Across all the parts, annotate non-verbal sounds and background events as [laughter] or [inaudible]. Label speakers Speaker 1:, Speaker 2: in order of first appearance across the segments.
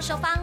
Speaker 1: 首发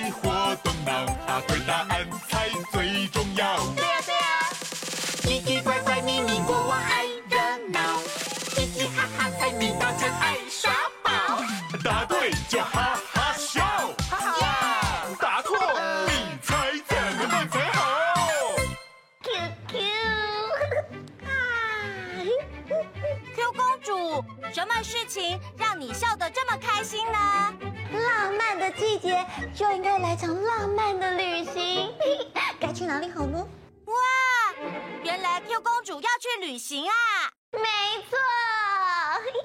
Speaker 1: 身体或动脑，答对答案才最重要。
Speaker 2: 对呀对呀，
Speaker 3: 奇奇怪怪秘密国王爱热闹，嘻嘻哈哈猜谜岛真爱耍宝。
Speaker 1: 答对就哈哈笑，
Speaker 2: 哈哈呀，
Speaker 1: 答错你猜怎么办才好。
Speaker 4: Q Q 啊 [laughs]
Speaker 2: 什么事情让你笑得这么开心呢？
Speaker 4: 浪漫的季节就应该来场浪漫的旅行，[laughs] 该去哪里好呢？
Speaker 2: 哇，原来 Q 公主要去旅行啊！
Speaker 4: 没错，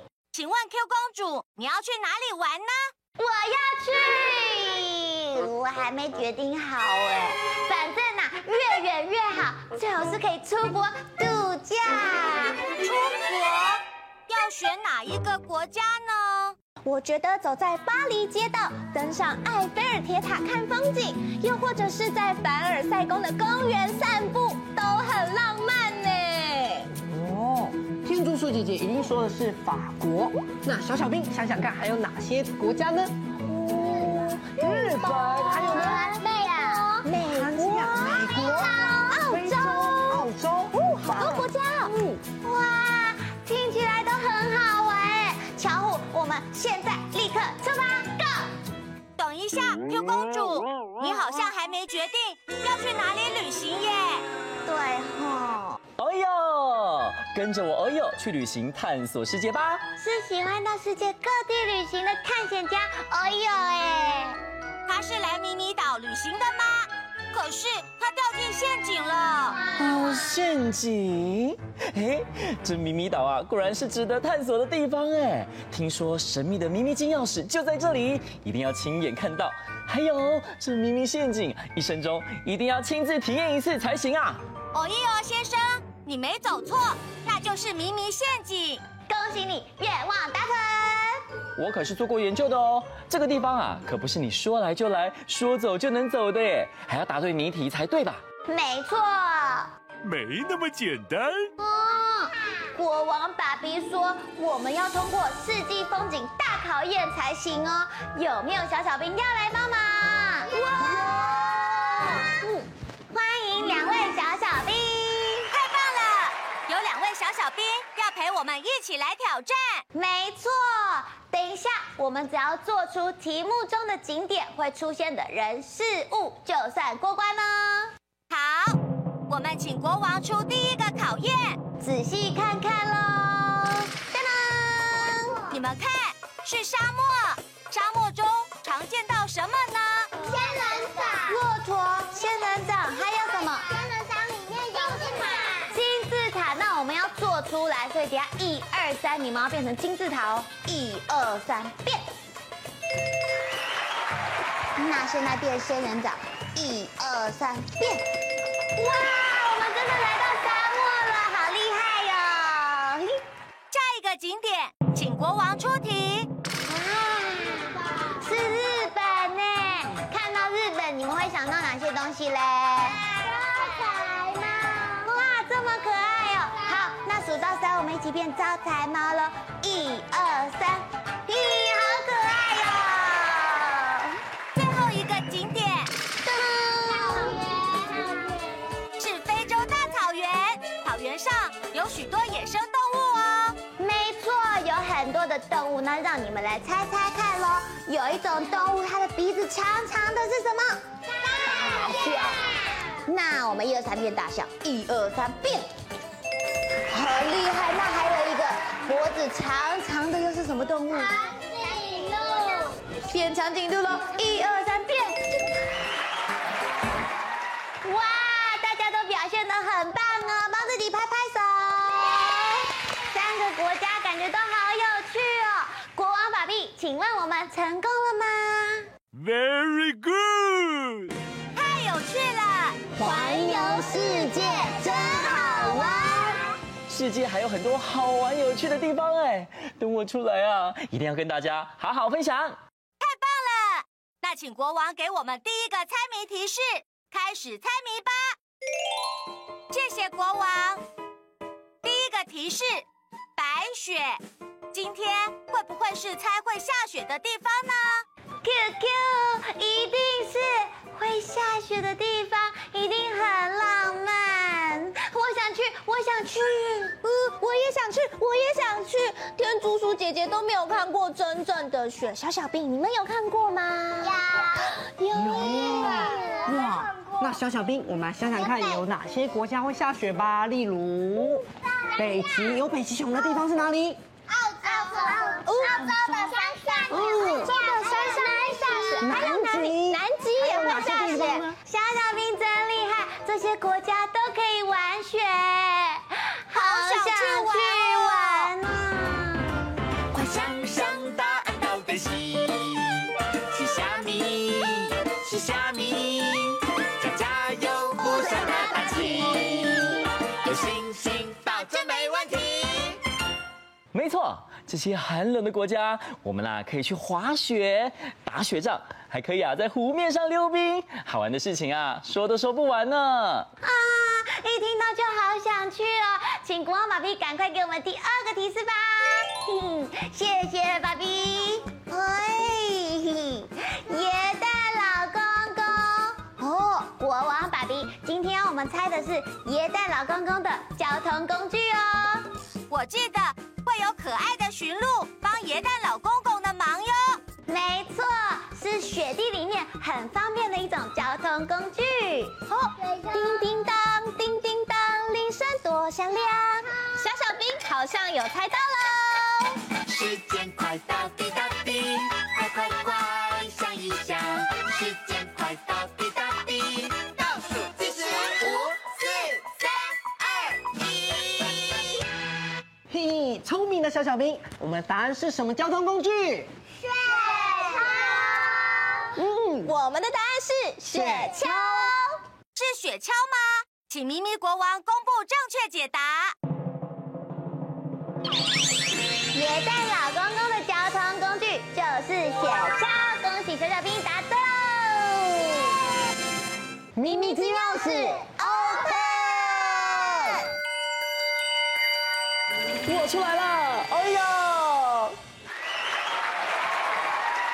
Speaker 4: [laughs]
Speaker 2: 请问 Q 公主，你要去哪里玩呢？
Speaker 4: 我要去，我还没决定好哎，反正呐、啊，越远越好，最好是可以出国度假。
Speaker 2: 出国？要选哪一个国家呢？
Speaker 4: 我觉得走在巴黎街道，登上埃菲尔铁塔看风景，又或者是在凡尔赛宫的公园散步，都很浪漫呢。
Speaker 5: 哦，天竺鼠姐姐一定说的是法国。那小小兵想想看，还有哪些国家呢？
Speaker 4: 哦，
Speaker 5: 日本，还有
Speaker 4: 现在立刻出发，Go！
Speaker 2: 等一下，Q 公主，你好像还没决定要去哪里旅行耶？
Speaker 4: 对哈，
Speaker 6: 哦哟，跟着我哦哟去旅行探索世界吧！
Speaker 4: 是喜欢到世界各地旅行的探险家哦哟哎。
Speaker 2: 他是来迷你岛旅行的吗？可是他掉进陷阱了。
Speaker 6: 哦，陷阱！哎，这迷你岛啊，果然是值得探索的地方哎！听说神秘的秘密金钥匙就在这里，一定要亲眼看到。还有这秘密陷阱，一生中一定要亲自体验一次才行啊！
Speaker 2: 哦耶哦，先生，你没走错，那就是秘密陷阱。
Speaker 4: 恭喜你愿望达成！
Speaker 6: 我可是做过研究的哦，这个地方啊，可不是你说来就来，说走就能走的耶，还要答对谜题才对吧？
Speaker 4: 没错。
Speaker 1: 没那么简单。
Speaker 4: 哦，国王爸比说我们要通过四季风景大考验才行哦。有没有小小兵要来帮忙？哇！嗯，欢迎两位小小兵。
Speaker 2: 太棒了，有两位小小兵要陪我们一起来挑战。
Speaker 4: 没错，等一下我们只要做出题目中的景点会出现的人事物，就算过关哦。
Speaker 2: 好，我们请国王出第一个考验，
Speaker 4: 仔细看看喽。当当，
Speaker 2: 你们看，是沙漠。沙漠中常见到什么呢？
Speaker 4: 所以等下一二三，你们要变成金字塔哦。一二三，变。那现在变仙人掌，一二三，变。哇，我们真的来到沙漠了，好厉害哟！
Speaker 2: 下一个景点，请国王出题。
Speaker 4: 哇，是日本呢！看到日本，你们会想到哪些东西嘞？一起变招财猫喽。一二三，咦，好可爱哟！
Speaker 2: 最后一个景点，
Speaker 4: 草原，
Speaker 2: 是非洲大草原。草原上有许多野生动物哦。
Speaker 4: 没错，有很多的动物，那让你们来猜猜看喽。有一种动物，它的鼻子长长的是什么？大象。那我们一二三变大象，一二三变。好厉害！那还有一个脖子长长的又是什么动物？长颈鹿。变长颈鹿喽，一二三变。哇，大家都表现得很棒哦，帮自己拍拍手。三个国家感觉都好有趣哦。国王法币，请问我们成功了吗
Speaker 1: ？Very good！
Speaker 2: 太有趣了，
Speaker 4: 环游世界真。
Speaker 6: 世界还有很多好玩有趣的地方哎，等我出来啊，一定要跟大家好好分享。
Speaker 2: 太棒了！那请国王给我们第一个猜谜提示，开始猜谜吧。谢谢国王。第一个提示：白雪。今天会不会是猜会下雪的地方呢
Speaker 4: ？QQ，一定是会下雪的地方，一定很浪漫。我想去，我想去，呃，我也想去，我也想去。天竺鼠姐姐都没有看过真正的雪，小小兵，你们有看过吗？有，有，
Speaker 5: 有哇！那小小兵，我们来想想看，有哪些国家会下雪吧？例如，北极有北极熊的地方是哪里？
Speaker 4: 澳洲，澳洲的山上，这些
Speaker 6: 寒冷的国家，我们啦可以去滑雪、打雪仗，还可以啊在湖面上溜冰，好玩的事情啊说都说不完呢。
Speaker 4: 啊，一听到就好想去哦！请国王爸比赶快给我们第二个提示吧。嗯，[laughs] 谢谢爸比。哎，耶诞老公公。哦，国王爸比，今天我们猜的是耶诞老公公的交通工具哦。
Speaker 2: 我记得。会有可爱的驯鹿帮耶诞老公公的忙哟。
Speaker 4: 没错，是雪地里面很方便的一种交通工具。哦，叮叮当，叮叮当，铃声多响亮。小小兵好像有猜到喽。
Speaker 3: 时间快到，滴答
Speaker 5: 小小兵，我们的答案是什么交通工具？
Speaker 4: 雪橇。嗯，我们的答案是雪橇。
Speaker 2: 是雪橇吗？请咪咪国王公布正确解答。
Speaker 4: 耶诞老公公的交通工具就是雪橇，恭喜小小兵答对喽！咪咪金钥匙
Speaker 6: 出来了！哎呀，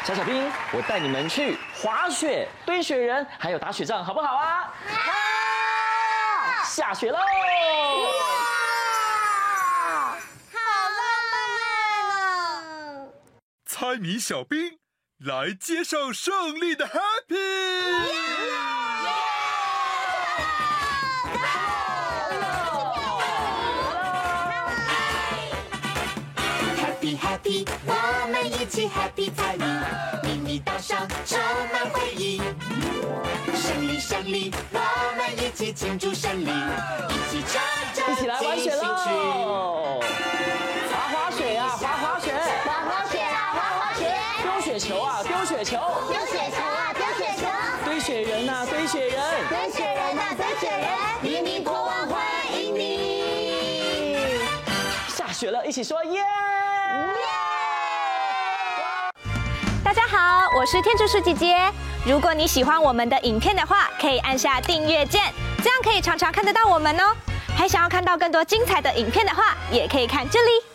Speaker 6: 小小兵，我带你们去滑雪、堆雪人，还有打雪仗，好不好啊？好！下雪喽！
Speaker 1: 猜谜小兵来接受胜利的 Happy！Happy
Speaker 3: Happy，我们一起 Happy 猜谜，秘密岛上充满回忆。胜利胜利，我们一起庆祝胜利，一起唱着
Speaker 6: 一起来玩雪喽！滑滑雪啊，滑滑雪！
Speaker 4: 滑滑雪啊，滑滑雪！
Speaker 6: 丢雪球啊，丢雪球！
Speaker 4: 丢雪球啊，丢雪球！
Speaker 6: 堆雪人呐，堆雪人！
Speaker 4: 堆雪人呐，堆雪人！
Speaker 3: 黎明国王欢迎你！
Speaker 6: 下雪了，一起说耶！
Speaker 2: 大家好，我是天竺鼠姐姐。如果你喜欢我们的影片的话，可以按下订阅键，这样可以常常看得到我们哦。还想要看到更多精彩的影片的话，也可以看这里。